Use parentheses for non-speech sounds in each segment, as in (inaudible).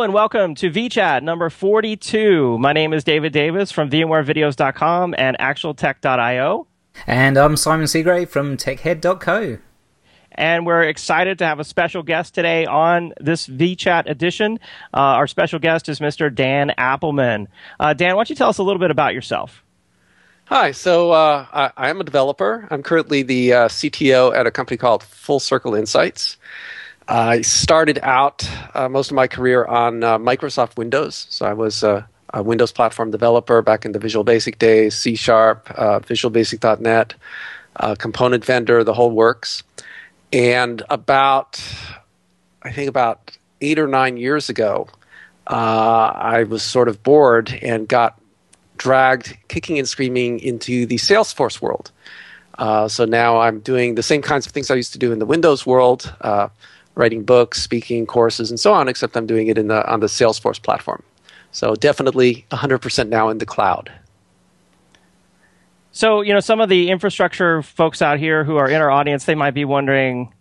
Hello and welcome to VChat number 42. My name is David Davis from VMwareVideos.com and ActualTech.io. And I'm Simon Seagrave from TechHead.co. And we're excited to have a special guest today on this VChat edition. Uh, our special guest is Mr. Dan Appleman. Uh, Dan, why don't you tell us a little bit about yourself? Hi, so uh, I, I, am a developer. I'm currently the uh, CTO at a company called Full Circle Insights. I started out uh, most of my career on uh, Microsoft Windows. So I was uh, a Windows platform developer back in the Visual Basic days, C Sharp, uh, Visual Basic.net, uh, component vendor, the whole works. And about, I think about eight or nine years ago, uh, I was sort of bored and got dragged kicking and screaming into the Salesforce world. so now I'm doing the same kinds of things I used to do in the Windows world writing books, speaking courses, and so on, except I'm doing it in the, on the Salesforce platform. So definitely 100% now in the cloud. So, you know, some of the infrastructure folks out here who are in our audience, they might be wondering,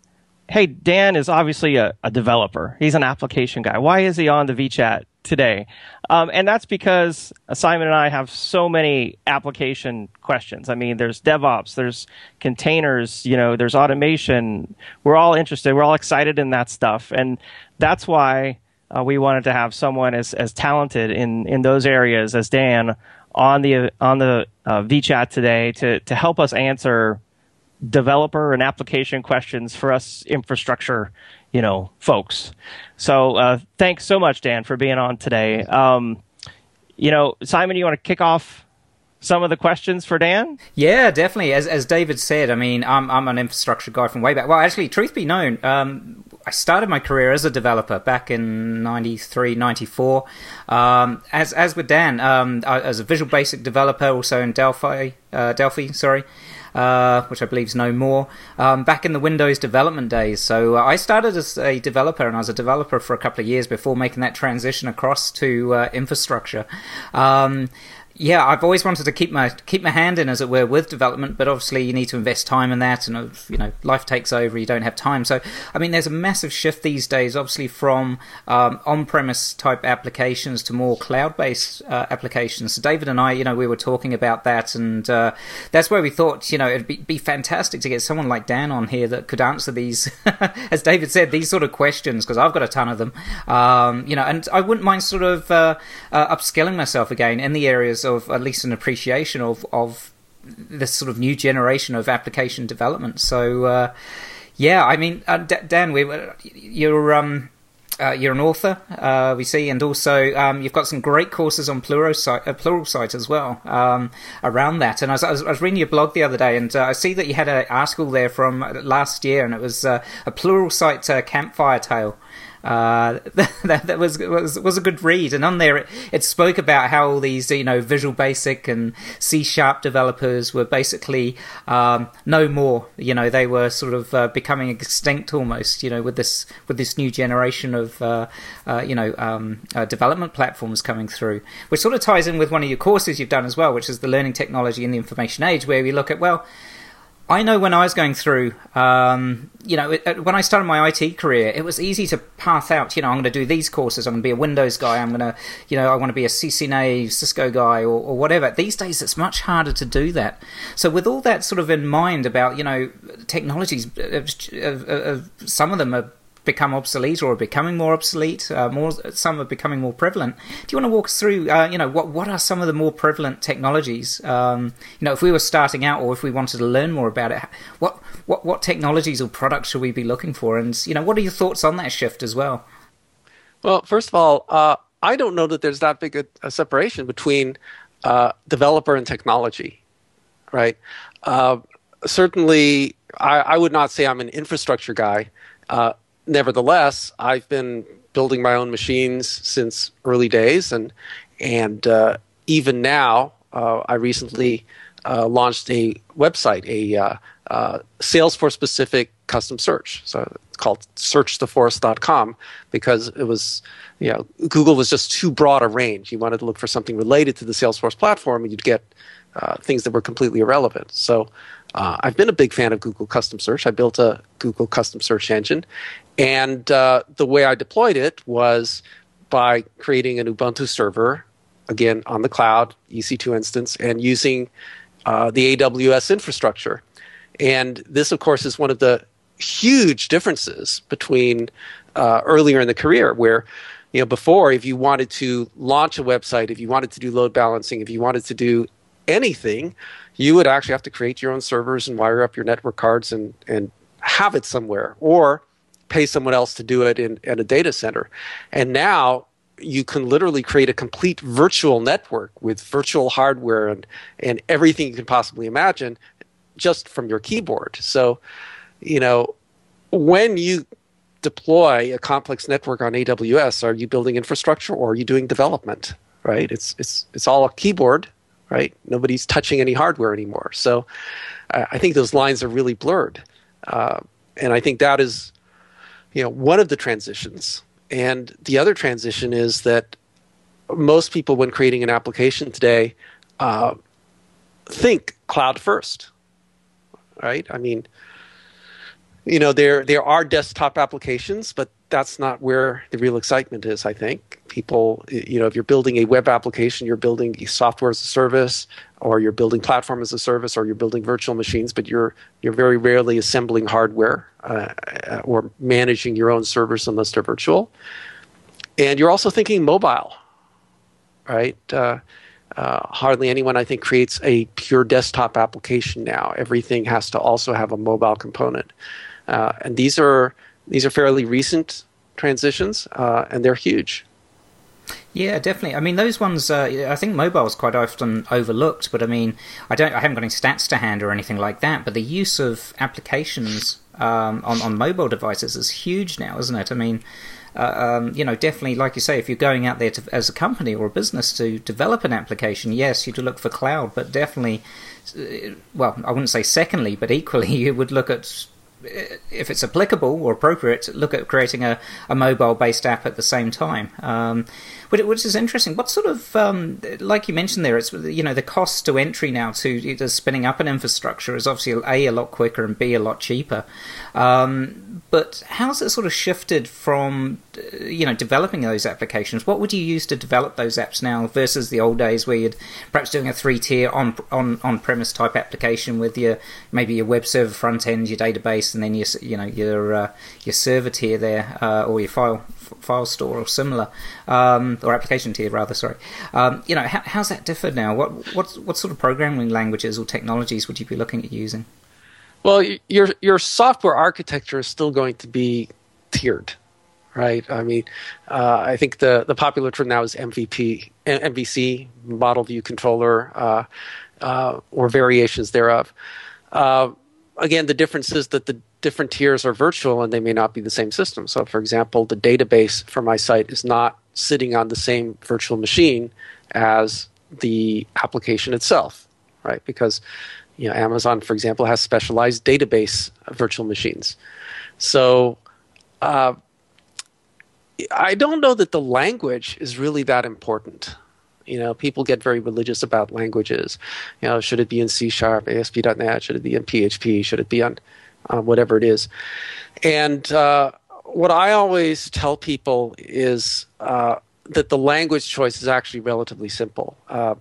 hey, Dan is obviously a, a developer. He's an application guy. Why is he on the VChat today? Um, and that's because Simon and I have so many application questions. I mean, there's DevOps, there's containers, you know, there's automation. We're all interested. We're all excited in that stuff, and that's why uh, we wanted to have someone as as talented in in those areas as Dan on the on the uh, VChat today to to help us answer developer and application questions for us infrastructure you know, folks. So uh, thanks so much, Dan, for being on today. Um, you know, Simon, you want to kick off some of the questions for Dan? Yeah, definitely. As as David said, I mean, I'm I'm an infrastructure guy from way back. Well, actually, truth be known, um, I started my career as a developer back in 93, 94. Um, as as with Dan, um, as a Visual Basic developer, also in Delphi, uh, Delphi, sorry uh, which I believe is no more, um, back in the Windows development days. So uh, I started as a developer, and I was a developer for a couple of years before making that transition across to uh, infrastructure. Um, yeah, I've always wanted to keep my keep my hand in, as it were, with development. But obviously, you need to invest time in that, and uh, you know, life takes over. You don't have time. So, I mean, there's a massive shift these days, obviously, from um, on-premise type applications to more cloud-based uh, applications. So, David and I, you know, we were talking about that, and uh, that's where we thought, you know, it'd be, be fantastic to get someone like Dan on here that could answer these, (laughs) as David said, these sort of questions because I've got a ton of them. Um, you know, and I wouldn't mind sort of uh, uh upskilling myself again in the areas at least an appreciation of of this sort of new generation of application development. So, uh, yeah, I mean, uh, Dan, we you're um, uh, you're an author, uh, we see, and also um, you've got some great courses on Pluralsight, uh, Pluralsight as well um, around that. And I was, I was, reading your blog the other day, and uh, I see that you had an article there from last year, and it was a Pluralsight campfire tale. Uh, (laughs) that, that was, was was a good read. And on there, it, it, spoke about how all these you know Visual Basic and C Sharp developers were basically um, no more. You know, they were sort of uh, becoming extinct almost. You know, with this with this new generation of uh, uh you know um, uh, development platforms coming through, which sort of ties in with one of your courses you've done as well, which is the Learning Technology in the Information Age, where we look at well I know when I was going through, um, you know, when I started my IT career, it was easy to path out. You know, I'm going to do these courses. I'm going to be a Windows guy. I'm going to, you know, I want to be a CCNA, Cisco guy, or, or whatever. These days, it's much harder to do that. So, with all that sort of in mind about, you know, technologies, uh, uh, uh, some of them are become obsolete or are becoming more obsolete. Uh, more, some are becoming more prevalent. Do you want to walk us through? Uh, you know, what what are some of the more prevalent technologies? Um, you know, if we were starting out, or if we wanted to learn more about it, what what what technologies or products should we be looking for? And you know, what are your thoughts on that shift as well? Well, first of all, uh, I don't know that there's that big a, a separation between uh, developer and technology, right? Uh, certainly, I, I, would not say I'm an infrastructure guy. Nevertheless, I've been building my own machines since early days, and and uh, even now, uh, I recently uh, launched a website, a uh, uh, Salesforce specific custom search. So it's called searchtheforce.com because it was, you know, Google was just too broad a range. You wanted to look for something related to the Salesforce platform, and you'd get uh, things that were completely irrelevant. So uh, I've been a big fan of Google Custom Search. I built a Google Custom Search engine, and uh, the way I deployed it was by creating an Ubuntu server, again on the cloud, EC2 instance, and using uh, the AWS infrastructure. And this, of course, is one of the huge differences between uh, earlier in the career, where you know before, if you wanted to launch a website, if you wanted to do load balancing, if you wanted to do anything, you would actually have to create your own servers and wire up your network cards and and have it somewhere, or pay someone else to do it in, in a data center. And now you can literally create a complete virtual network with virtual hardware and, and everything you can possibly imagine just from your keyboard. So, you know, when you deploy a complex network on AWS, are you building infrastructure or are you doing development? Right? It's it's it's all a keyboard, right? Nobody's touching any hardware anymore. So, uh, I think those lines are really blurred, uh, and I think that is, you know, one of the transitions and the other transition is that most people, when creating an application today, uh, think cloud first. Right? I mean, you know, there there are desktop applications, but that's not where the real excitement is. I think people, you know, if you're building a web application, you're building a software as a service, or you're building platform as a service, or you're building virtual machines, but you're you're very rarely assembling hardware uh, or managing your own servers unless they're virtual. And you're also thinking mobile, right? Uh, uh, hardly anyone, I think, creates a pure desktop application now. Everything has to also have a mobile component, uh, and these are these are fairly recent transitions, uh, and they're huge. Yeah, definitely. I mean, those ones. Uh, I think mobile is quite often overlooked, but I mean, I don't. I haven't got any stats to hand or anything like that. But the use of applications um, on on mobile devices is huge now, isn't it? I mean. Uh, um, you know, definitely, like you say, if you're going out there to, as a company or a business to develop an application, yes, you'd look for cloud, but definitely, uh, well, I wouldn't say secondly, but equally, (laughs) you would look at if it's applicable or appropriate, look at creating a, a mobile based app at the same time. Um, which is interesting. What sort of, um, like you mentioned there, it's you know the cost to entry now to spinning up an infrastructure is obviously a a lot quicker and b a lot cheaper. Um, but how's it sort of shifted from you know developing those applications? What would you use to develop those apps now versus the old days where you'd perhaps doing a three tier on on on premise type application with your maybe your web server front end, your database, and then your you know your uh, your server tier there uh, or your file file store or similar, um, or application tier rather. Sorry, um, you know how, how's that differed now? What what what sort of programming languages or technologies would you be looking at using? Well, your your software architecture is still going to be tiered, right? I mean, uh, I think the the popular term now is MVP, MVC, Model View Controller, uh, uh, or variations thereof. Again, the difference is that the different tiers are virtual and they may not be the same system. So, for example, the database for my site is not sitting on the same virtual machine as the application itself, right? Because you know, Amazon, for example, has specialized database virtual machines. So, uh, I don't know that the language is really that important. You know, people get very religious about languages. You know, should it be in C sharp, ASP.NET? Should it be in PHP? Should it be on uh, whatever it is. And uh, what I always tell people is uh, that the language choice is actually relatively simple, uh,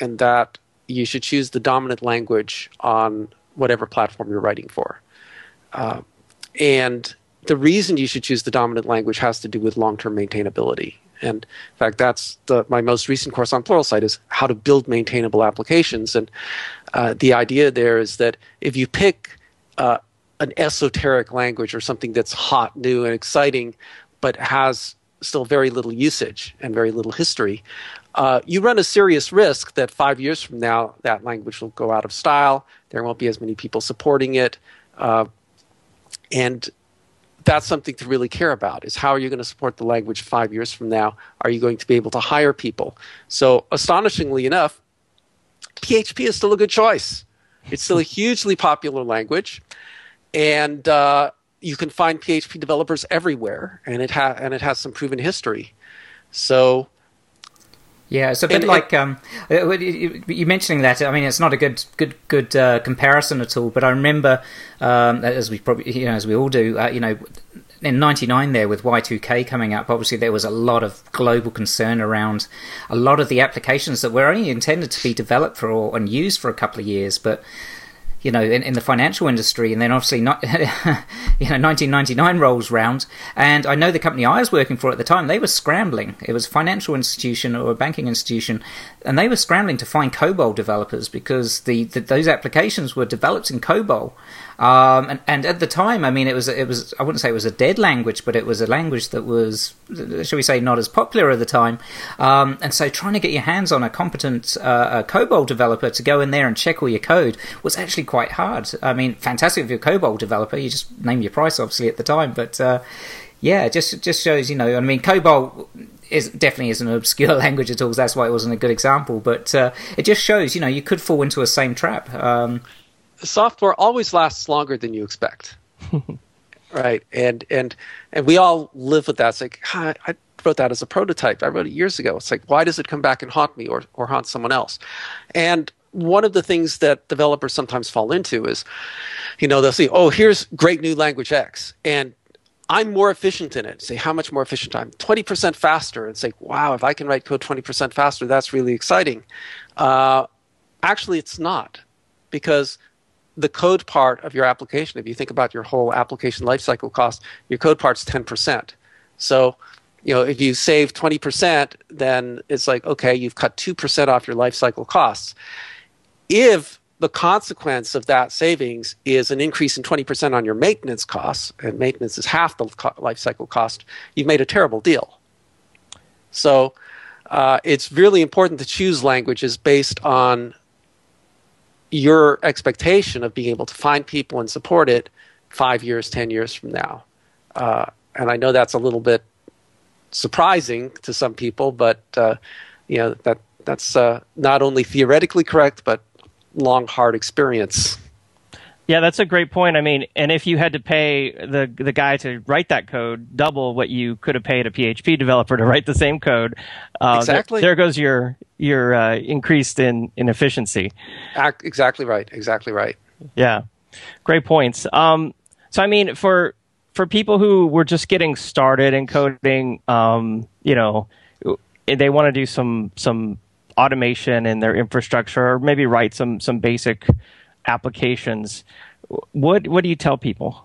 and that you should choose the dominant language on whatever platform you're writing for. Uh, and the reason you should choose the dominant language has to do with long-term maintainability. And in fact, that's the, my most recent course on Pluralsight is how to build maintainable applications. And uh, the idea there is that if you pick uh, an esoteric language or something that's hot, new, and exciting, but has still very little usage and very little history, uh, you run a serious risk that five years from now that language will go out of style. There won't be as many people supporting it, uh, and that's something to really care about. Is how are you going to support the language five years from now? Are you going to be able to hire people? So, astonishingly enough, PHP is still a good choice. It's still a (laughs) hugely popular language and uh, you can find PHP developers everywhere, and it ha- and it has some proven history. So. Yeah, it's a bit and, like um, uh, you mentioning that. I mean, it's not a good, good, good uh, comparison at all. But I remember, um, as we probably, you know, as we all do, uh, you know, in 99 there with Y2K coming up, obviously there was a lot of global concern around a lot of the applications that were only intended to be developed for and used for a couple of years, but you know, in, in the financial industry, and then obviously not, (laughs) you know, 1999 rolls round, and I know the company I was working for at the time, they were scrambling. It was a financial institution or a banking institution, and they were scrambling to find COBOL developers because the, the those applications were developed in COBOL, um, and, and at the time, I mean, it was it was I wouldn't say it was a dead language, but it was a language that was, shall we say, not as popular at the time. Um, and so, trying to get your hands on a competent uh, a COBOL developer to go in there and check all your code was actually quite hard. I mean, fantastic if you're a COBOL developer, you just name your price obviously at the time, but uh, yeah, it just just shows you know. I mean, COBOL is definitely isn't an obscure (laughs) language at all. That's why it wasn't a good example. But uh, it just shows, you know, you could fall into a same trap. Um, software always lasts longer than you expect. (laughs) right. And and and we all live with that. It's like I wrote that as a prototype. I wrote it years ago. It's like why does it come back and haunt me or or haunt someone else? And one of the things that developers sometimes fall into is, you know, they'll see, oh, here's great new language X, and I'm more efficient in it. Say how much more efficient I'm 20% faster, and say, wow, if I can write code 20% faster, that's really exciting. Uh, actually, it's not, because the code part of your application, if you think about your whole application lifecycle cost, your code part's 10%. So, you know, if you save 20%, then it's like, okay, you've cut 2% off your lifecycle costs. If the consequence of that savings is an increase in 20% on your maintenance costs, and maintenance is half the lifecycle cost, you've made a terrible deal. So, uh, it's really important to choose languages based on your expectation of being able to find people and support it five years, ten years from now. Uh, and I know that's a little bit surprising to some people, but uh, you know that that's uh, not only theoretically correct, but long, hard experience. Yeah, that's a great point. I mean, and if you had to pay the the guy to write that code double what you could have paid a PHP developer to write the same code, uh, exactly. There, there, goes your your uh, increased in in efficiency. Exactly right. Exactly right. Yeah, great points. Um, so I mean, for for people who were just getting started in coding, um, you know, they want to do some some automation in their infrastructure, or maybe write some some basic applications. What what do you tell people?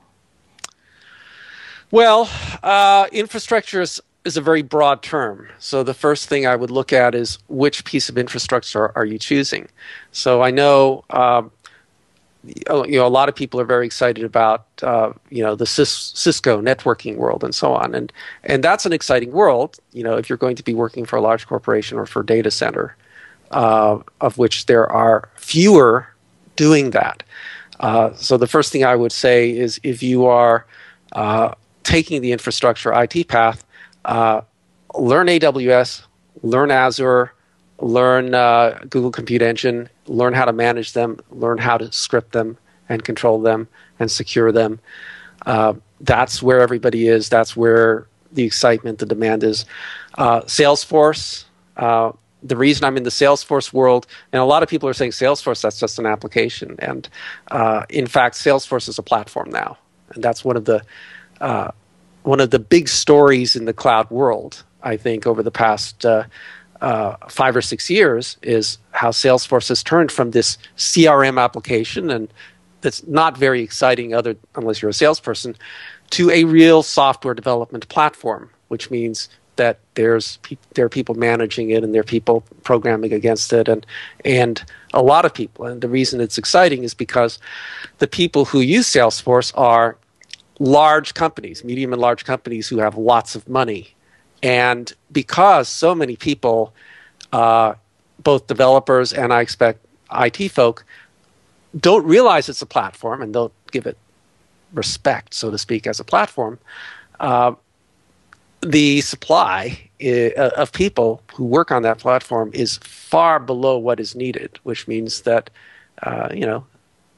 Well, uh, infrastructure is, is a very broad term. So the first thing I would look at is which piece of infrastructure are you choosing. So I know. Um, you know, a lot of people are very excited about, uh, you know, the Cisco networking world and so on, and and that's an exciting world. You know, if you're going to be working for a large corporation or for a data center, uh, of which there are fewer doing that. Uh, so the first thing I would say is if you are uh, taking the infrastructure IT path, uh, learn AWS, learn Azure, learn uh, Google Compute Engine, learn how to manage them, learn how to script them and control them and secure them. Uh, that's where everybody is. That's where the excitement, the demand is. Uh, Salesforce, the reason I'm in the Salesforce world, and a lot of people are saying Salesforce, that's just an application. And uh, in fact, Salesforce is a platform now. And that's one of the uh, one of the big stories in the cloud world, I think, over the past uh, uh five or six years is how Salesforce has turned from this CRM application, and that's not very exciting other unless you're a salesperson, to a real software development platform, which means that there's there are people managing it and there are people programming against it and and a lot of people. And the reason it's exciting is because the people who use Salesforce are large companies medium and large companies who have lots of money. And because so many people uh, both developers and I expect IT folk don't realize it's a platform and don't give it respect so to speak as a platform uh, the supply uh, of people who work on that platform is far below what is needed, which means that uh, you know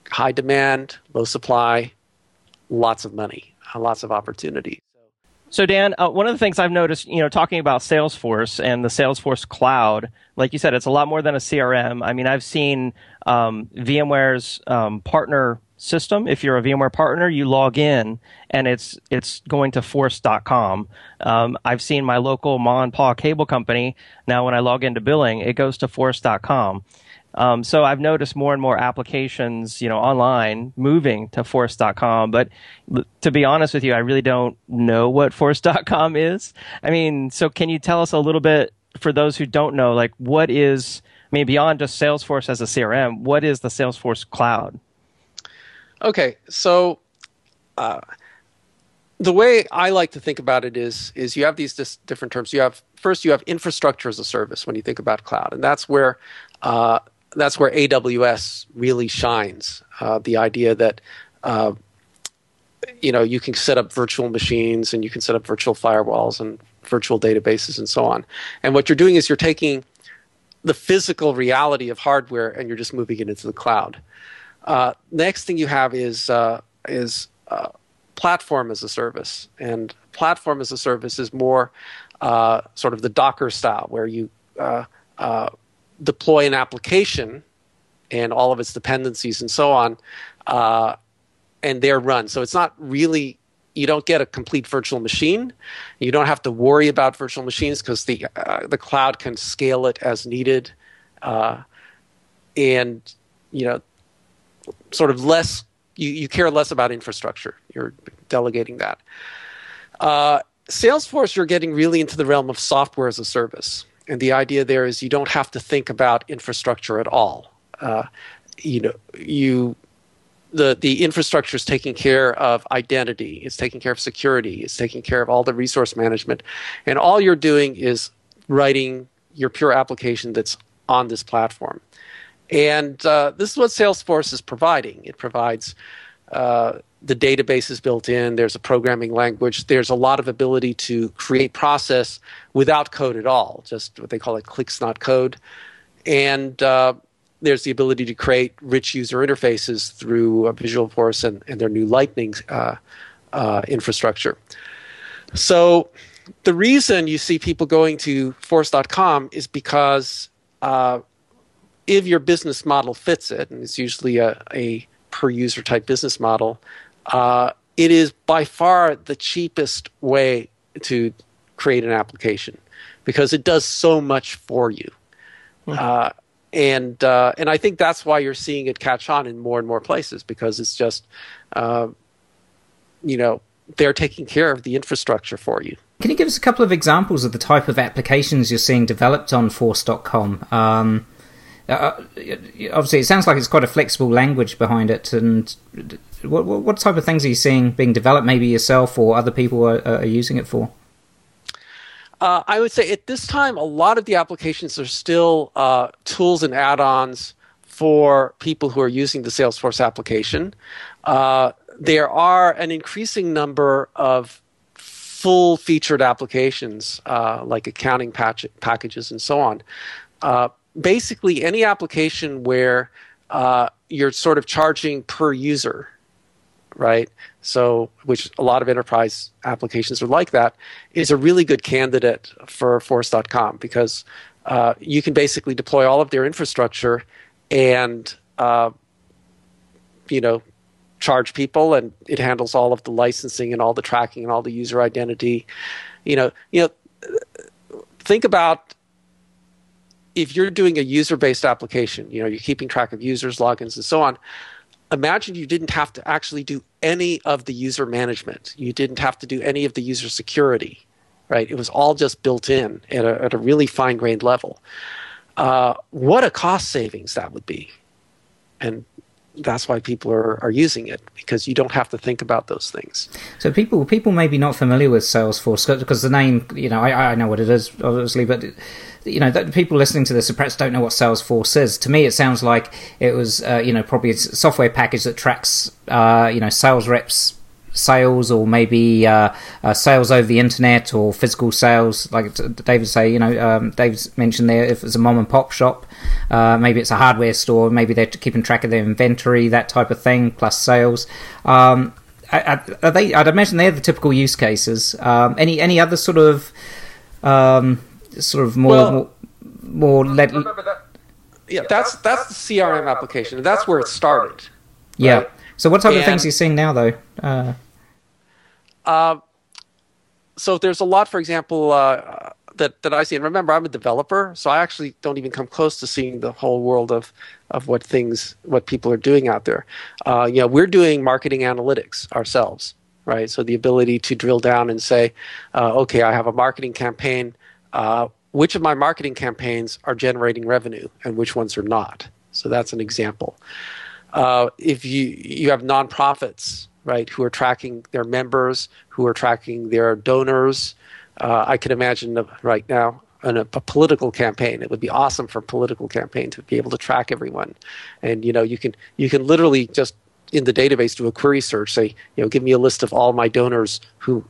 high demand, low supply, lots of money, uh, lots of opportunity. So Dan, uh, one of the things I've noticed, you know, talking about Salesforce and the Salesforce cloud, like you said, it's a lot more than a CRM. I mean, I've seen um, VMware's um, partner system. If you're a VMware partner, you log in and it's it's going to force.com. Um, I've seen my local Ma and Pa cable company now when I log into billing, it goes to force.com. Um, so I've noticed more and more applications, you know, online moving to force.com. But to be honest with you, I really don't know what force.com (laughs) is. I mean, so can you tell us a little bit for those who don't know, like what is, I mean, beyond just Salesforce as a CRM, what is the Salesforce cloud? Okay, so uh, the way I like to think about it is is you have these dis- different terms. You have first you have infrastructure as a service when you think about cloud, and that's where uh, that's where AWS really shines. Uh, the idea that uh, you know you can set up virtual machines and you can set up virtual firewalls and virtual databases and so on. And what you're doing is you're taking the physical reality of hardware and you're just moving it into the cloud. Uh, next thing you have is uh, is uh, platform as a service, and platform as a service is more uh, sort of the Docker style, where you uh, uh, deploy an application and all of its dependencies and so on, and they're run. So it's not really you don't get a complete virtual machine. You don't have to worry about virtual machines because the the cloud can scale it as needed, and you know, sort of less. You, you care less about infrastructure. You're delegating that. Uh, Salesforce, you're getting really into the realm of software as a service, and the idea there is you don't have to think about infrastructure at all. Uh, you know, you the the infrastructure is taking care of identity, it's taking care of security, it's taking care of all the resource management, and all you're doing is writing your pure application that's on this platform. And uh, this is what Salesforce is providing. It provides uh, the database is built in. There's a programming language. There's a lot of ability to create process without code at all. Just what they call it clicks, not code. And uh, there's the ability to create rich user interfaces through uh, Visualforce and, and their new Lightning uh, uh, infrastructure. So the reason you see people going to force.com is because uh, if your business model fits it, and it's usually a, a per user type business model, uh, it is by far the cheapest way to create an application because it does so much for you. Mm-hmm and uh, and I think that's why you're seeing it catch on in more and more places because it's just, uh, you know, they're taking care of the infrastructure for you. Can you give us a couple of examples of the type of applications you're seeing developed on Force.com? Um, uh, uh, obviously, it sounds like it's quite a flexible language behind it. And what, what type of things are you seeing being developed, maybe yourself or other people are, are using it for? Uh, I would say at this time, a lot of the applications are still uh, tools and add ons for people who are using the Salesforce application. Uh, there are an increasing number of full featured applications uh, like accounting patch- packages and so on. Basically, any application where uh, you're sort of charging per user right? So, which a lot of enterprise applications are like that, is a really good candidate for Force.com because uh, you can basically deploy all of their infrastructure and, uh, you know, charge people, and it handles all of the licensing and all the tracking and all the user identity. You know, you know, think about if you're doing a user-based application. You know, you're keeping track of users, logins, and so on imagine you didn't have to actually do any of the user management. You didn't have to do any of the user security, right? It was all just built in at a, at a really fine grained level. Uh, what a cost savings that would be. And that's why people are, are using it because you don't have to think about those things. So people people may be not familiar with Salesforce because the name, you know, I, I know what it is obviously, but you know, people listening to this perhaps don't know what Salesforce is. To me, it sounds like it was, uh, you know, probably a software package that tracks, uh, you know, sales reps sales or maybe uh, uh, sales over the internet or physical sales like david say you know um, david's mentioned there if it's a mom and pop shop uh, maybe it's a hardware store maybe they're keeping track of their inventory that type of thing plus sales um, are they i'd imagine they're the typical use cases um, any any other sort of um, sort of more well, more, more led. That, yeah, that's that's the CRM application. That's where it started. Yeah. So, what type and, of things are you seeing now, though? Uh, uh, so there's a lot, for example, uh, that that I see. And remember, I'm a developer, so I actually don't even come close to seeing the whole world of of what things, what people are doing out there. Uh, you know, we're doing marketing analytics ourselves, right? So the ability to drill down and say, uh, okay, I have a marketing campaign. Uh, which of my marketing campaigns are generating revenue, and which ones are not? So that's an example. Uh, if you you have nonprofits, right, who are tracking their members, who are tracking their donors, uh, I can imagine right now in a, a, political campaign. It would be awesome for a political campaign to be able to track everyone, and you know you can you can literally just in the database do a query search, say you know give me a list of all my donors who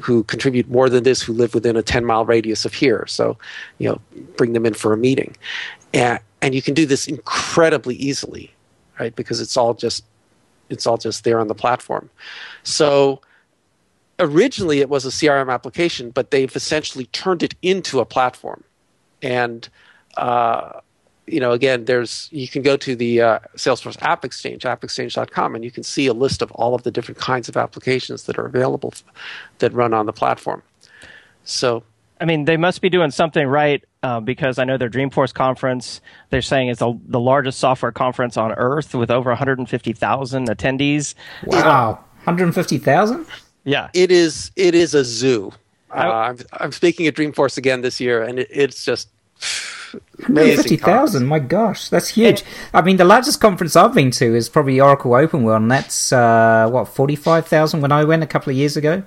who contribute more than this who live within a 10 mile radius of here. So you know bring them in for a meeting. And and you can do this incredibly easily right because it's all just it's all just there on the platform so originally it was a CRM application, but they've essentially turned it into a platform. And uh, you know, again, there's you can go to the uh, Salesforce App Exchange, appexchange.com, and you can see a list of all of the different kinds of applications that are available that run on the platform. So, I mean, they must be doing something right uh, because I know their Dreamforce conference, they're saying it's the, the largest software conference on earth with over 150,000 attendees. Wow, 150,000? Yeah, it is. It is a zoo. Uh, I'm, I'm speaking at Dreamforce again this year, and it, it's just (sighs) 150,000. My gosh, that's huge. I mean, the largest conference I've been to is probably Oracle Open World, and that's uh, what forty five thousand when I went a couple of years ago.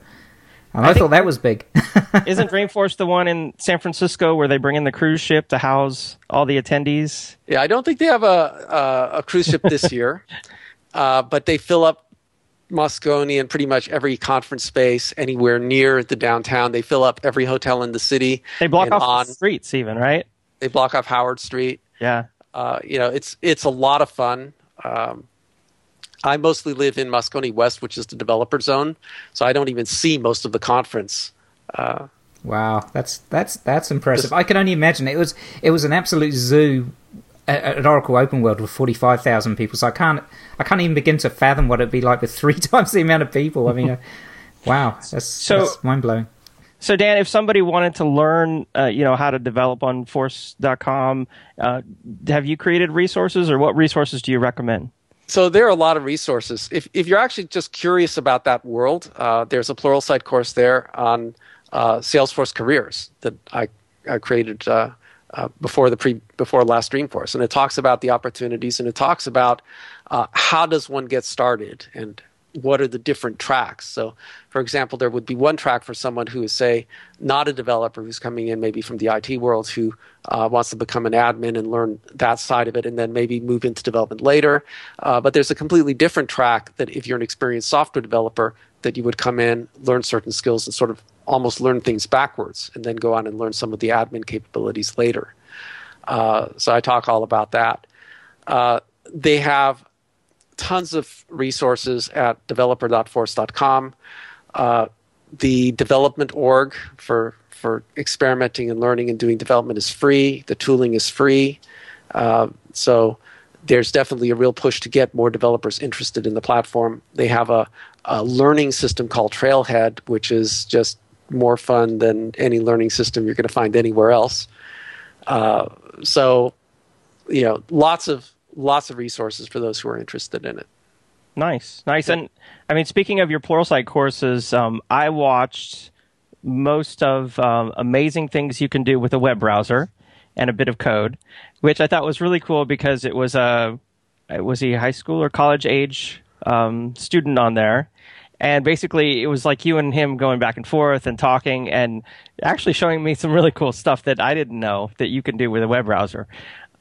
And I, I thought that was big. (laughs) isn't Dreamforce the one in San Francisco where they bring in the cruise ship to house all the attendees? Yeah, I don't think they have a a, a cruise ship this year, (laughs) uh, but they fill up Moscone and pretty much every conference space anywhere near the downtown. They fill up every hotel in the city. They block off on, the streets, even right? They block off Howard Street. Yeah. Uh, you know, it's it's a lot of fun. Um, I mostly live in Moscone West, which is the developer zone, so I don't even see most of the conference. Uh, wow, that's that's that's impressive. I can only imagine it was it was an absolute zoo at Oracle Open World with forty five thousand people. So I can't I can't even begin to fathom what it'd be like with (laughs) three times the amount of people. I mean, uh, wow, that's, so, that's mind blowing. So Dan, if somebody wanted to learn, uh, you know, how to develop on Force.com, uh, have you created resources, or what resources do you recommend? So there are a lot of resources. If if you're actually just curious about that world, uh, there's a Pluralsight course there on uh, Salesforce careers that I I created uh, uh, before the pre before last Dreamforce, and it talks about the opportunities and it talks about uh, how does one get started and what are the different tracks. So, for example, there would be one track for someone who is, say, not a developer who's coming in maybe from the IT world who uh, wants to become an admin and learn that side of it and then maybe move into development later. Uh, but there's a completely different track that if you're an experienced software developer, that you would come in, learn certain skills, and sort of almost learn things backwards and then go on and learn some of the admin capabilities later. Uh, so I talk all about that. Uh, they have tons of resources at developer.force.com. Uh, the development org for for experimenting and learning and doing development is free. The tooling is free. Uh, so there's definitely a real push to get more developers interested in the platform. They have a, a learning system called Trailhead, which is just more fun than any learning system you're going to find anywhere else. Uh, so, you know, lots of lots of resources for those who are interested in it. Nice, nice. And I mean, speaking of your Pluralsight courses, um, I watched most of um, amazing things you can do with a web browser and a bit of code, which I thought was really cool because it was a it was a high school or college age um, student on there, and basically it was like you and him going back and forth and talking and actually showing me some really cool stuff that I didn't know that you can do with a web browser.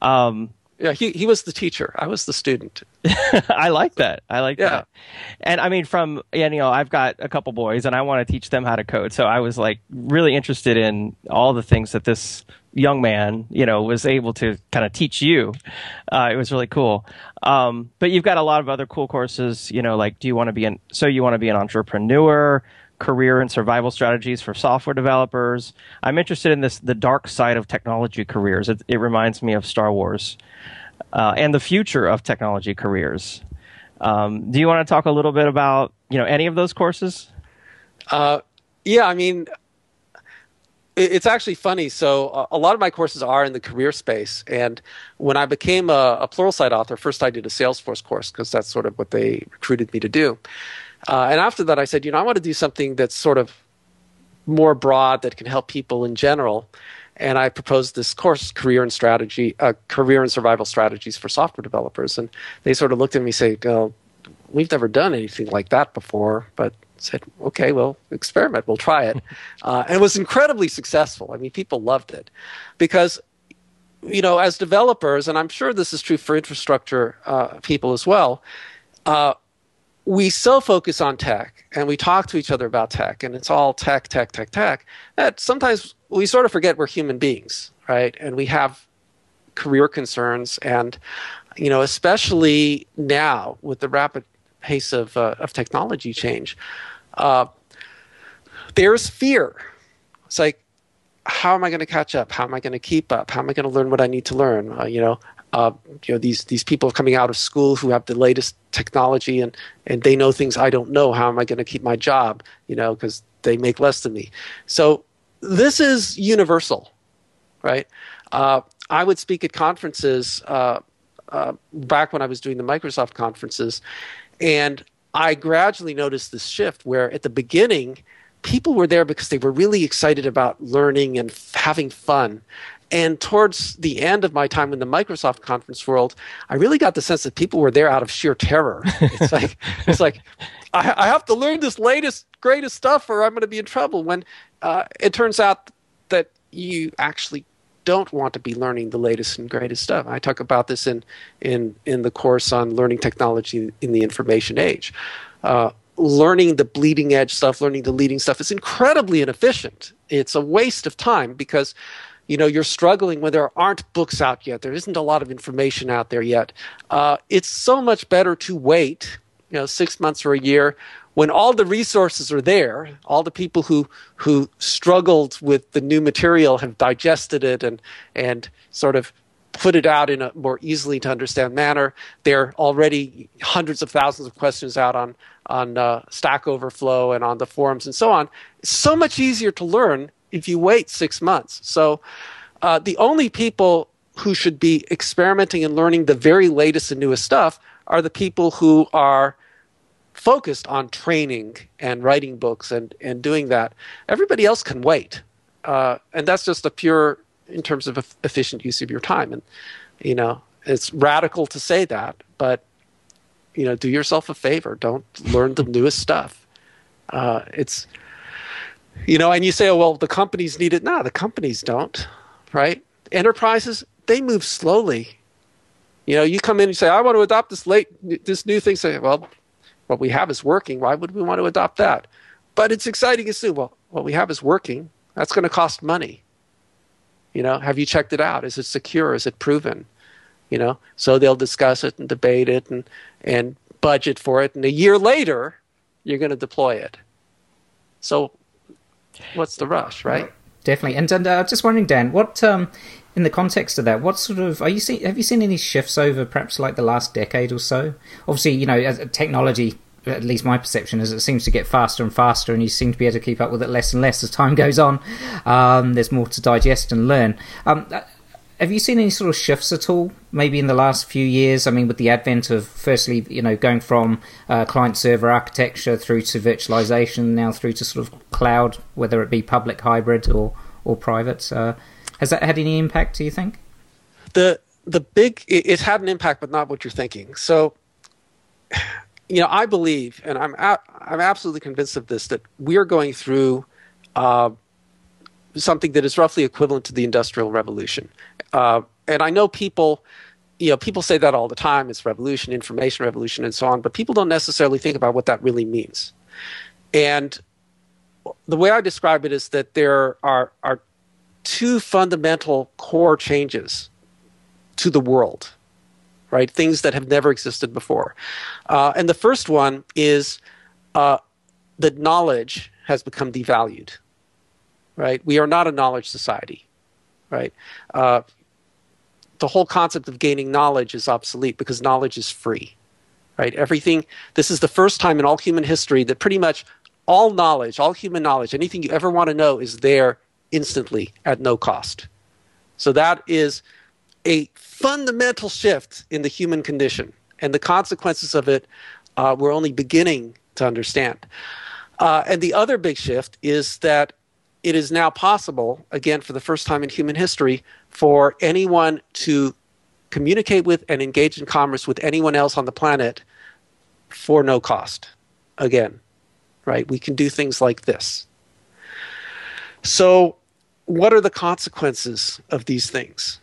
Um, yeah, he he was the teacher. I was the student. (laughs) I like that. I like yeah. that. And I mean, from you know, I've got a couple boys, and I want to teach them how to code. So I was like really interested in all the things that this young man, you know, was able to kind of teach you. Uh, it was really cool. Um, but you've got a lot of other cool courses. You know, like do you want to be an so you want to be an entrepreneur? Career and survival strategies for software developers. I'm interested in this the dark side of technology careers. It, it reminds me of Star Wars uh, and the future of technology careers. Um, do you want to talk a little bit about you know any of those courses? Uh, yeah, I mean, it's actually funny. So uh, a lot of my courses are in the career space, and when I became a, a Pluralsight author, first I did a Salesforce course because that's sort of what they recruited me to do. Uh, and after that, I said, you know, I want to do something that's sort of more broad that can help people in general. And I proposed this course, career and strategy, uh, career and survival strategies for software developers. And they sort of looked at me, and say, "Oh, we've never done anything like that before, but said, okay, well, experiment, we'll try it. (laughs) Uh, and it was incredibly successful. I mean, people loved it because, you know, as developers, and I'm sure this is true for infrastructure uh, people as well, uh, we so focus on tech and we talk to each other about tech and it's all tech, tech, tech, tech that sometimes we sort of forget we're human beings, right? And we have career concerns and, you know, especially now with the rapid pace of, uh, of technology change, uh, there's fear. It's like, how am I going to catch up? How am I going to keep up? How am I going to learn what I need to learn? Uh, you know, uh, you know these these people coming out of school who have the latest technology and and they know things I don't know. How am I going to keep my job? You know, because they make less than me. So this is universal, right? Uh, I would speak at conferences uh, uh, back when I was doing the Microsoft conferences, and I gradually noticed this shift where at the beginning, people were there because they were really excited about learning and having fun. And towards the end of my time in the Microsoft conference world, I really got the sense that people were there out of sheer terror. It's like, (laughs) it's like, I, I, have to learn this latest, greatest stuff, or I'm going to be in trouble. When uh, it turns out that you actually don't want to be learning the latest and greatest stuff. I talk about this in in in the course on learning technology in the information age. Uh, learning the bleeding edge stuff, learning the leading stuff is incredibly inefficient. It's a waste of time because you know you're struggling when there aren't books out yet. There isn't a lot of information out there yet. Uh, it's so much better to wait, you know, six months or a year when all the resources are there, all the people who who struggled with the new material have digested it and and sort of put it out in a more easily to understand manner. There are already hundreds of thousands of questions out on on uh, Stack Overflow and on the forums and so on. It's so much easier to learn if you wait six months. So uh, the only people who should be experimenting and learning the very latest and newest stuff are the people who are focused on training and writing books and, and doing that. Everybody else can wait. Uh, and that's just a pure, in terms of efficient use of your time. And, you know, it's radical to say that, but, you know, do yourself a favor. Don't learn the newest stuff. Uh, it's, you know, and you say, oh, well, the companies need it. No, the companies don't, right? Enterprises, they move slowly. You know, you come in and say, I want to adopt this late, this new thing. Say, well, what we have is working. Why would we want to adopt that? But it's exciting to see. Well, what we have is working. That's going to cost money. You know, have you checked it out? Is it secure? Is it proven? You know, so they'll discuss it and debate it and and budget for it, and a year later, you're going to deploy it. So, what's the rush, right? Definitely. And, and uh, just wondering, Dan, what um, in the context of that, what sort of are you see? Have you seen any shifts over perhaps like the last decade or so? Obviously, you know, as technology. At least my perception is it seems to get faster and faster, and you seem to be able to keep up with it less and less as time goes on. Um, there's more to digest and learn. Um, uh, have you seen any sort of shifts at all, maybe in the last few years? I mean, with the advent of firstly, you know, going from uh, client server architecture through to virtualization, now through to sort of cloud, whether it be public, hybrid, or or private. Uh, has that had any impact? Do you think? The the big it, it's had an impact, but not what you're thinking. So, you know, I believe, and I'm a, I'm absolutely convinced of this, that we are going through uh, something that is roughly equivalent to the Industrial Revolution. Uh, and I know people, you know, people say that all the time. It's revolution, information revolution, and so on. But people don't necessarily think about what that really means. And the way I describe it is that there are are two fundamental core changes to the world, right? Things that have never existed before. Uh, and the first one is uh, that knowledge has become devalued, right? We are not a knowledge society, right? Uh, the whole concept of gaining knowledge is obsolete because knowledge is free, right? Everything, this is the first time in all human history that pretty much all knowledge, all human knowledge, anything you ever want to know is there instantly at no cost. So that is a fundamental shift in the human condition. And the consequences of it uh, we're only beginning to understand. Uh, and the other big shift is that it is now possible, again, for the first time in human history, for anyone to communicate with and engage in commerce with anyone else on the planet for no cost. Again, right? We can do things like this. So, what are the consequences of these things?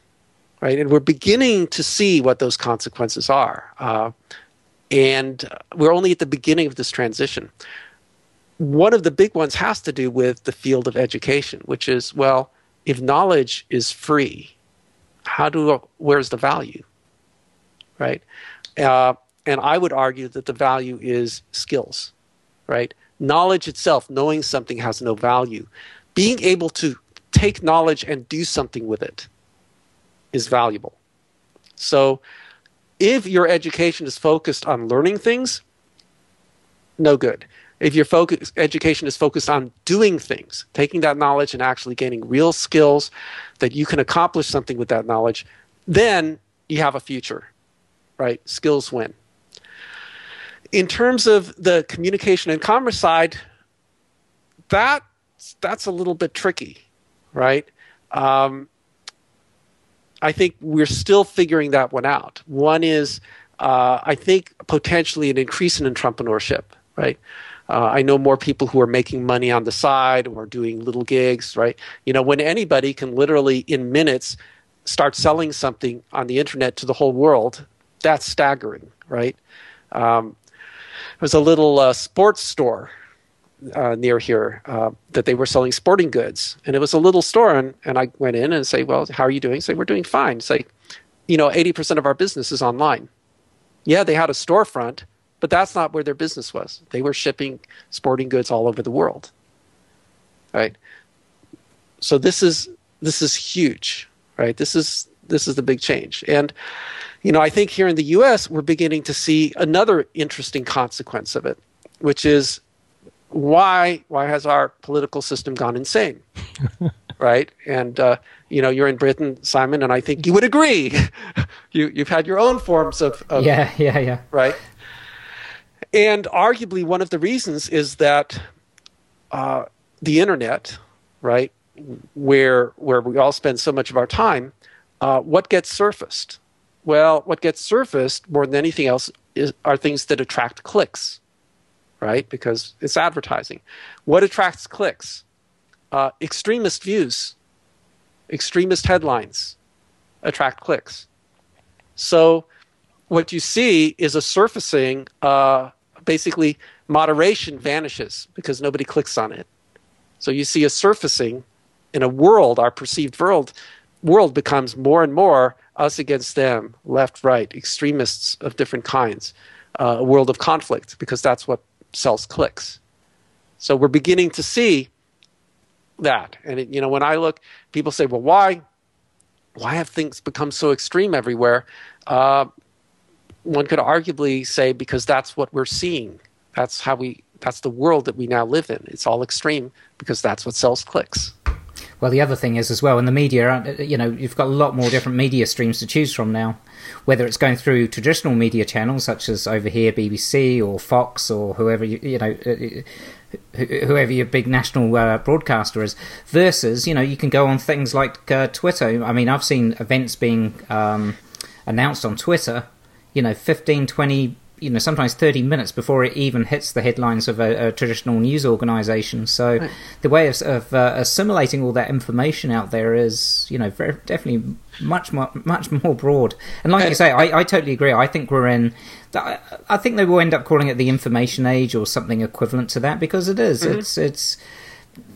Right? And we're beginning to see what those consequences are. Uh, and we're only at the beginning of this transition. One of the big ones has to do with the field of education, which is well, if knowledge is free, how do where's the value, right? Uh, and I would argue that the value is skills, right? Knowledge itself, knowing something, has no value. Being able to take knowledge and do something with it is valuable. So if your education is focused on learning things, no good. If your focus, education is focused on doing things, taking that knowledge and actually gaining real skills that you can accomplish something with that knowledge, then you have a future, right? Skills win. In terms of the communication and commerce side, that that's a little bit tricky, right? Um, I think we're still figuring that one out. One is, uh, I think, potentially an increase in entrepreneurship, right? Uh, I know more people who are making money on the side or doing little gigs, right? You know, when anybody can literally in minutes start selling something on the internet to the whole world, that's staggering, right? Um, there was a little uh, sports store uh, near here uh, that they were selling sporting goods, and it was a little store. And, and I went in and say, "Well, how are you doing?" Say, "We're doing fine." Say, "You know, eighty percent of our business is online." Yeah, they had a storefront, but that's not where their business was. They were shipping sporting goods all over the world. Right. So this is this is huge, right? This is this is the big change, and you know, I think here in the U.S. we're beginning to see another interesting consequence of it, which is why why has our political system gone insane? (laughs) right? And uh, you know, you're in Britain, Simon, and I think you would agree. (laughs) you you've had your own forms of, of yeah, yeah, yeah, right. And arguably, one of the reasons is that uh, the internet, right, where where we all spend so much of our time, uh, what gets surfaced? Well, what gets surfaced more than anything else is, are things that attract clicks right? Because it's advertising. What attracts clicks? Uh, extremist views, extremist headlines attract clicks. So what you see is a surfacing, uh, basically, moderation vanishes because nobody clicks on it. So you see a surfacing in a world, our perceived world, world becomes more and more us against them, left, right, extremists of different kinds, uh, a world of conflict, because that's what sells clicks. So we're beginning to see that. And it, you know, when I look, people say, "Well, why, why have things become so extreme everywhere?" Uh, one could arguably say because that's what we're seeing. That's how we. That's the world that we now live in. It's all extreme because that's what sells clicks. Well, the other thing is as well in the media, uh, you know, you've got a lot more different media streams to choose from now. Whether it's going through traditional media channels such as over here BBC or Fox or whoever you, you know, uh, uh, whoever your big national uh, broadcaster is, versus you know you can go on things like uh, Twitter. I mean, I've seen events being um, announced on Twitter. You know, 15, 20 you know sometimes 30 minutes before it even hits the headlines of a, a traditional news organization so right. the way of, of uh, assimilating all that information out there is you know very, definitely much more much more broad and like you say I, I totally agree i think we're in i think they will end up calling it the information age or something equivalent to that because it is. Mm-hmm. it's it's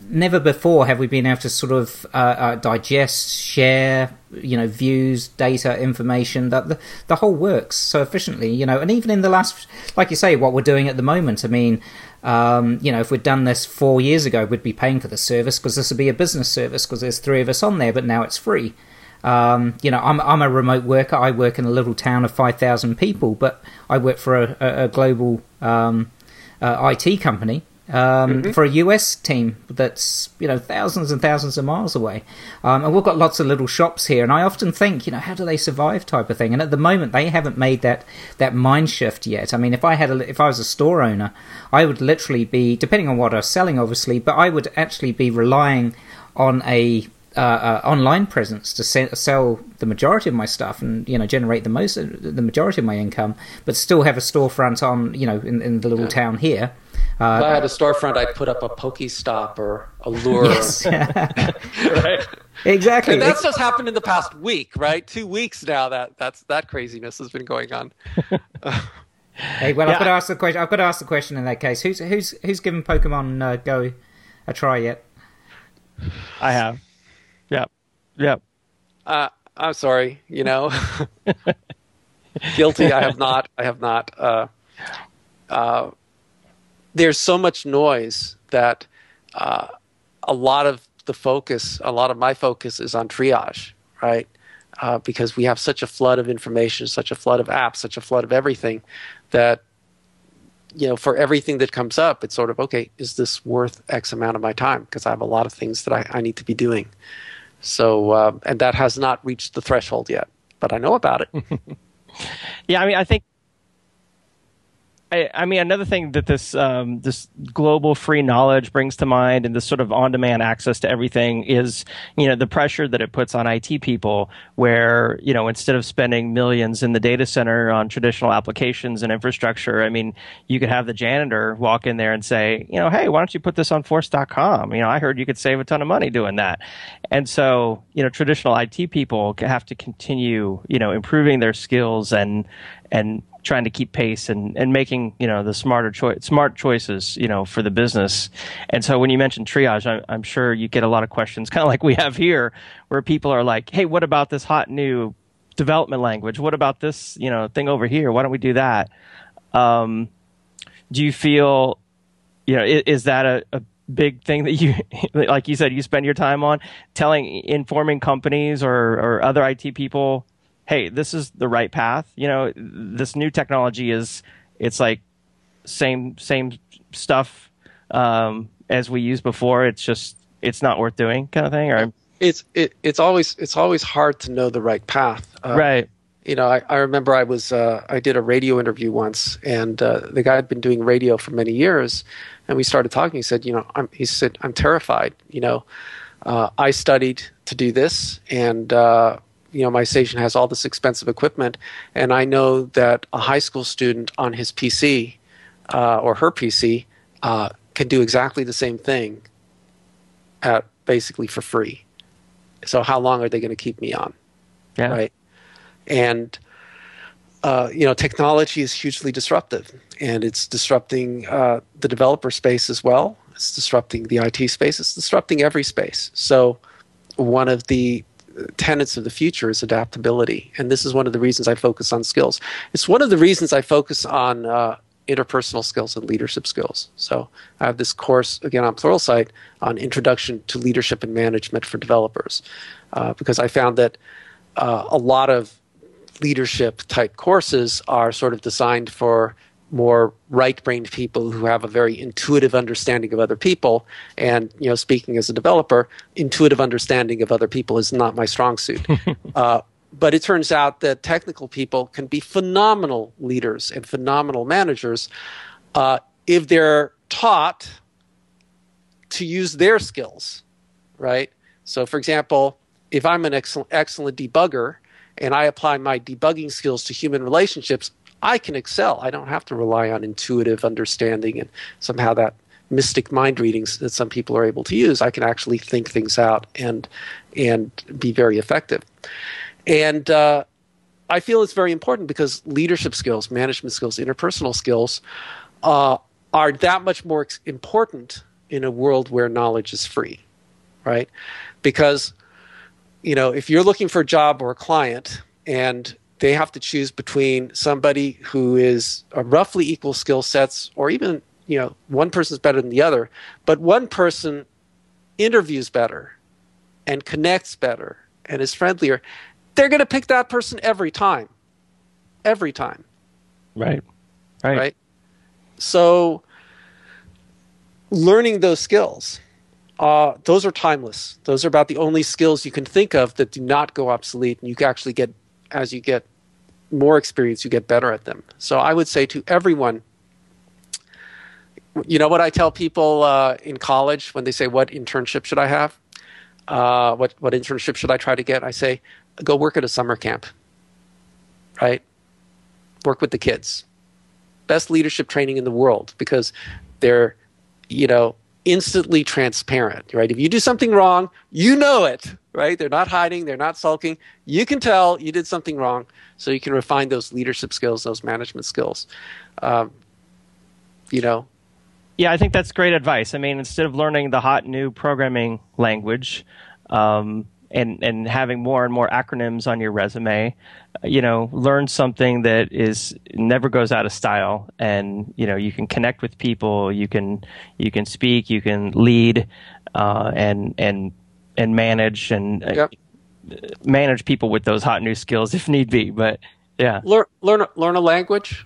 never before have we been able to sort of uh, uh, digest, share, you know, views, data, information. That the, the whole works so efficiently, you know. And even in the last, like you say, what we're doing at the moment. I mean, um, you know, if we'd done this four years ago, we'd be paying for the service because this would be a business service because there's three of us on there, but now it's free. Um, you know, I'm I'm a remote worker. I work in a little town of five thousand people, but I work for a, a, a global um, uh, IT company um, mm-hmm. for a US team that's you know thousands and thousands of miles away, um, and we've got lots of little shops here. And I often think, you know, how do they survive, type of thing. And at the moment, they haven't made that that mind shift yet. I mean, if I had a, if I was a store owner, I would literally be depending on what I was selling, obviously, but I would actually be relying on a uh, uh, online presence to se- sell the majority of my stuff and you know generate the most the majority of my income, but still have a storefront on you know in, in the little yeah. town here. Uh, if I had a storefront, I'd put up a Pokestop or a lure. Yes. (laughs) (laughs) right. Exactly. And that's just happened in the past week, right? Two weeks now that that's that craziness has been going on. (laughs) hey, well, yeah. I've got to ask the question. I've got to ask the question in that case. Who's who's who's given Pokemon uh, Go a try yet? I have. Yep. Uh, I'm sorry. You know, (laughs) guilty. I have not. I have not. Uh, uh, there's so much noise that uh, a lot of the focus, a lot of my focus, is on triage, right? Uh, because we have such a flood of information, such a flood of apps, such a flood of everything that you know, for everything that comes up, it's sort of okay. Is this worth X amount of my time? Because I have a lot of things that I, I need to be doing. So, uh, and that has not reached the threshold yet, but I know about it. (laughs) yeah, I mean, I think I, I, mean, another thing that this um, this global free knowledge brings to mind, and this sort of on-demand access to everything, is you know the pressure that it puts on IT people. Where you know instead of spending millions in the data center on traditional applications and infrastructure, I mean, you could have the janitor walk in there and say, you know, hey, why don't you put this on Force.com? You know, I heard you could save a ton of money doing that. And so, you know, traditional IT people have to continue, you know, improving their skills and and trying to keep pace and, and making you know the smarter choice smart choices you know for the business. And so when you mention triage I'm, I'm sure you get a lot of questions (laughs) kind of like we have here where people are like hey what about this hot new development language? What about this you know thing over here? Why don't we do that? Um, do you feel you know is, is that a, a big thing that you (laughs) like you said you spend your time on telling informing companies or or other IT people hey, this is the right path. You know, this new technology is it's like same same stuff um, as we used before. It's just it's not worth doing, kind of thing. Or it's it, it's always it's always hard to know the right path. Uh, right. You know, I, I remember I was uh, I did a radio interview once, and uh, the guy had been doing radio for many years, and we started talking. He said, you know, I'm, he said I'm terrified. You know, uh, I studied to do this, and uh, you know my station has all this expensive equipment, and I know that a high school student on his PC uh, or her PC uh, can do exactly the same thing at basically for free. So how long are they going to keep me on? Yeah. Right. And uh, you know, technology is hugely disruptive, and it's disrupting uh, the developer space as well. It's disrupting the IT space. It's disrupting every space. So, one of the tenets of the future is adaptability. And this is one of the reasons I focus on skills. It's one of the reasons I focus on uh, interpersonal skills and leadership skills. So I have this course, again, on Pluralsight on introduction to leadership and management for developers uh, because I found that uh, a lot of leadership type courses are sort of designed for more right-brained people who have a very intuitive understanding of other people. And you know speaking as a developer intuitive understanding of other people is not my strong suit. (laughs) Uh, but it turns out that technical people can be phenomenal leaders and phenomenal managers uh, if they're taught to use their skills right? So for example if i'm an excellent, excellent debugger and i apply my debugging skills to human relationships I can excel. I don't have to rely on intuitive understanding and somehow that mystic mind readings that some people are able to use. I can actually think things out and and be very effective. And uh, I feel it's very important because leadership skills, management skills, interpersonal skills uh, are that much more important in a world where knowledge is free, right? Because you know, if you're looking for a job or a client and they have to choose between somebody who is a roughly equal skill sets or even you know one person's better than the other but one person interviews better and connects better and is friendlier, they're going to pick that person every time. Every time. Right. Right. Right. So, learning those skills, uh, those are timeless. Those are about the only skills you can think of that do not go obsolete, and you can actually get, as you get more experience, you get better at them. So, I would say to everyone, you know what I tell people uh, in college when they say, "What internship should I have? Uh, what what internship should I try to get?" I say, "Go work at a summer camp." Right? Work with the kids. Best leadership training in the world because they're, you know, instantly transparent. Right? If you do something wrong, you know it. Right? They're not hiding. They're not sulking. You can tell you did something wrong, so you can refine those leadership skills, those management skills. Um, you know, yeah, I think that's great advice. I mean, instead of learning the hot new programming language um, and and having more and more acronyms on your resume, you know, learn something that is never goes out of style, and you know, you can connect with people, you can you can speak, you can lead, uh, and and and manage and uh, yep. manage people with those hot new skills if need be. But yeah, learn learn learn a language,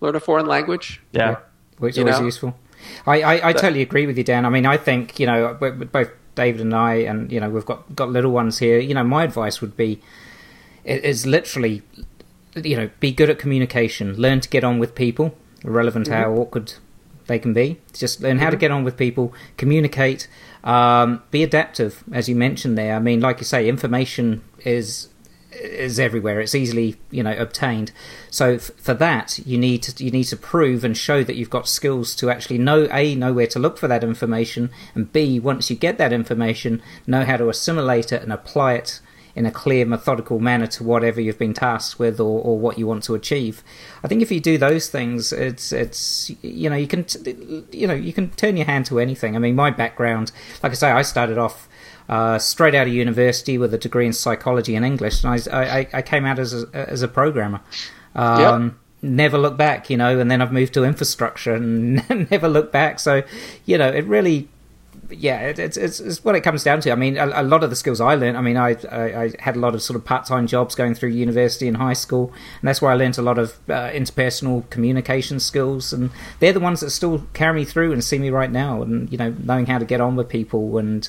learn a foreign language. Yeah, yeah. which is always know? useful. I, I, I totally agree with you, Dan. I mean, I think you know both David and I, and you know we've got got little ones here. You know, my advice would be is literally, you know, be good at communication. Learn to get on with people, irrelevant mm-hmm. how awkward they can be. Just learn how mm-hmm. to get on with people, communicate, um, be adaptive, as you mentioned there. I mean, like you say, information is is everywhere. It's easily you know obtained. So f- for that, you need to you need to prove and show that you've got skills to actually know a know where to look for that information, and b once you get that information, know how to assimilate it and apply it in a clear, methodical manner to whatever you've been tasked with or, or what you want to achieve. I think if you do those things, it's it's you know you can you know you can turn your hand to anything. I mean, my background, like I say, I started off uh, straight out of university with a degree in psychology and English, and I, I, I came out as a, as a programmer. Um, yep. Never looked back, you know, and then I've moved to infrastructure and (laughs) never looked back. So, you know, it really, yeah, it, it's, it's, it's what it comes down to. I mean, a, a, lot of the skills I learned. I mean, I, I, I had a lot of sort of part time jobs going through university and high school, and that's where I learned a lot of uh, interpersonal communication skills, and they're the ones that still carry me through and see me right now, and you know, knowing how to get on with people and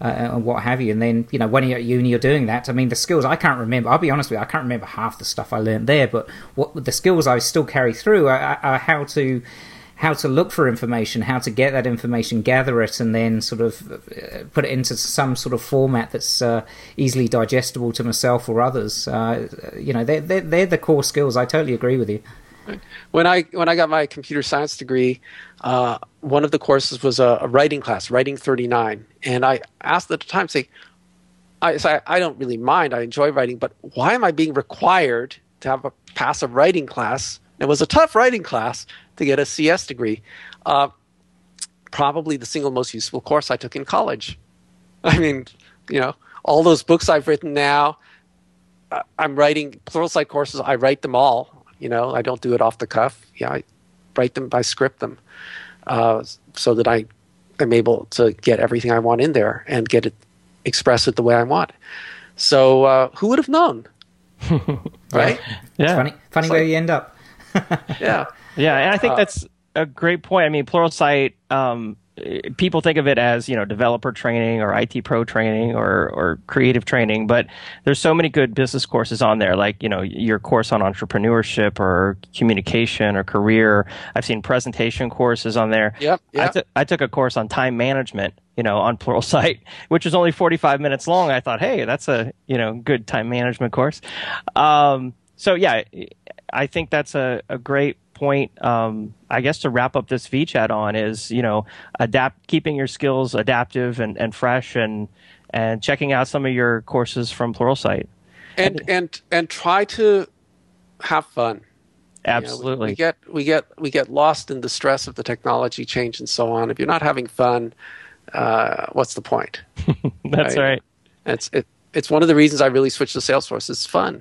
uh, and what have you. And then, you know, when you're at uni, you're doing that. I mean, the skills I can't remember. I'll be honest with you, I can't remember half the stuff I learned there. But what the skills I still carry through are, are how to how to look for information, how to get that information, gather it, and then sort of uh, put it into some sort of format that's uh, easily digestible to myself or others. Uh, you know, they're, they're, they're the core skills. I totally agree with you. When I when I got my computer science degree, uh, one of the courses was a, a, writing class, writing 39, and I asked at the time, say, I, so I, I don't really mind, I enjoy writing, but why am I being required to have a pass a writing class? it was a tough writing class to get a CS degree. Uh, probably the single most useful course I took in college. I mean, you know, all those books I've written now, I'm writing plural Pluralsight courses. I write them all you know, I don't do it off the cuff. Yeah, I write them, by script them, uh, so that I am able to get everything I want in there and get it express it the way I want. So uh, who would have known? (laughs) right? Yeah. Funny, funny it's where like, you end up. (laughs) yeah. Yeah, and I think uh, that's a great point. I mean, Pluralsight um, people think of it as you know developer training or IT pro training or or creative training, but there's so many good business courses on there, like you know your course on entrepreneurship or communication or career. I've seen presentation courses on there. Yep. yep. I, t- I took a course on time management, you know, on Pluralsight, which was only 45 minutes long. I thought, hey, that's a you know good time management course. Um, so yeah, I think that's a, a great point, um, I guess, to wrap up this VChat on is you know adapt, keeping your skills adaptive and, and fresh, and and checking out some of your courses from Pluralsight. And and and try to have fun. Absolutely. You know, we, we, get we get we get lost in the stress of the technology change and so on. If you're not having fun, uh, what's the point? (laughs) That's right. right. It's it, it's one of the reasons I really switched to Salesforce. It's fun.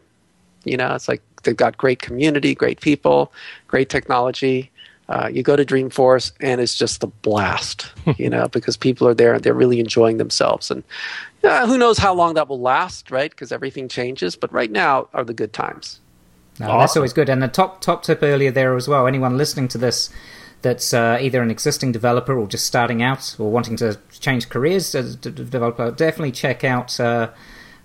You know, it's like they've got great community, great people, great technology. Uh, you go to Dreamforce and it's just a blast, (laughs) you know, because people are there and they're really enjoying themselves. And uh, who knows how long that will last, right? Because everything changes. But right now are the good times. No, awesome. That's always good. And the top top tip earlier there as well. Anyone listening to this that's uh, either an existing developer or just starting out or wanting to change careers as a developer, definitely check out.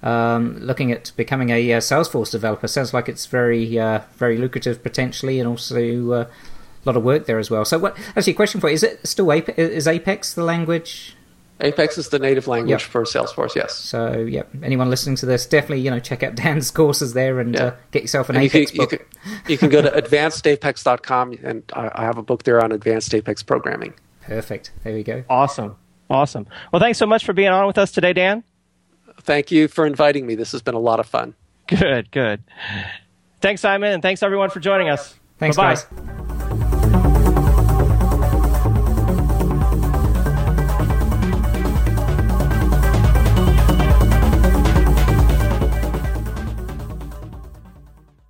Um, looking at becoming a uh, Salesforce developer sounds like it's very uh, very lucrative potentially, and also uh, a lot of work there as well. So, what actually, a question for you: Is it still Apex, is Apex the language Apex is the native language yep. for Salesforce. Yes. So, yeah, anyone listening to this, definitely you know check out (laughs) Dan's courses there and yeah. uh, get yourself an and Apex you can, book. You can, you can go to (laughs) advancedapex.com and I, I have a book there on advanced Apex programming. Perfect. There we go. Awesome. Awesome. Well, thanks so much for being on with us today, Dan. Thank you for inviting me. This has been a lot of fun. Good. Good. Thanks, Simon, and thanks everyone for joining us. Thanks, Bye-bye. guys.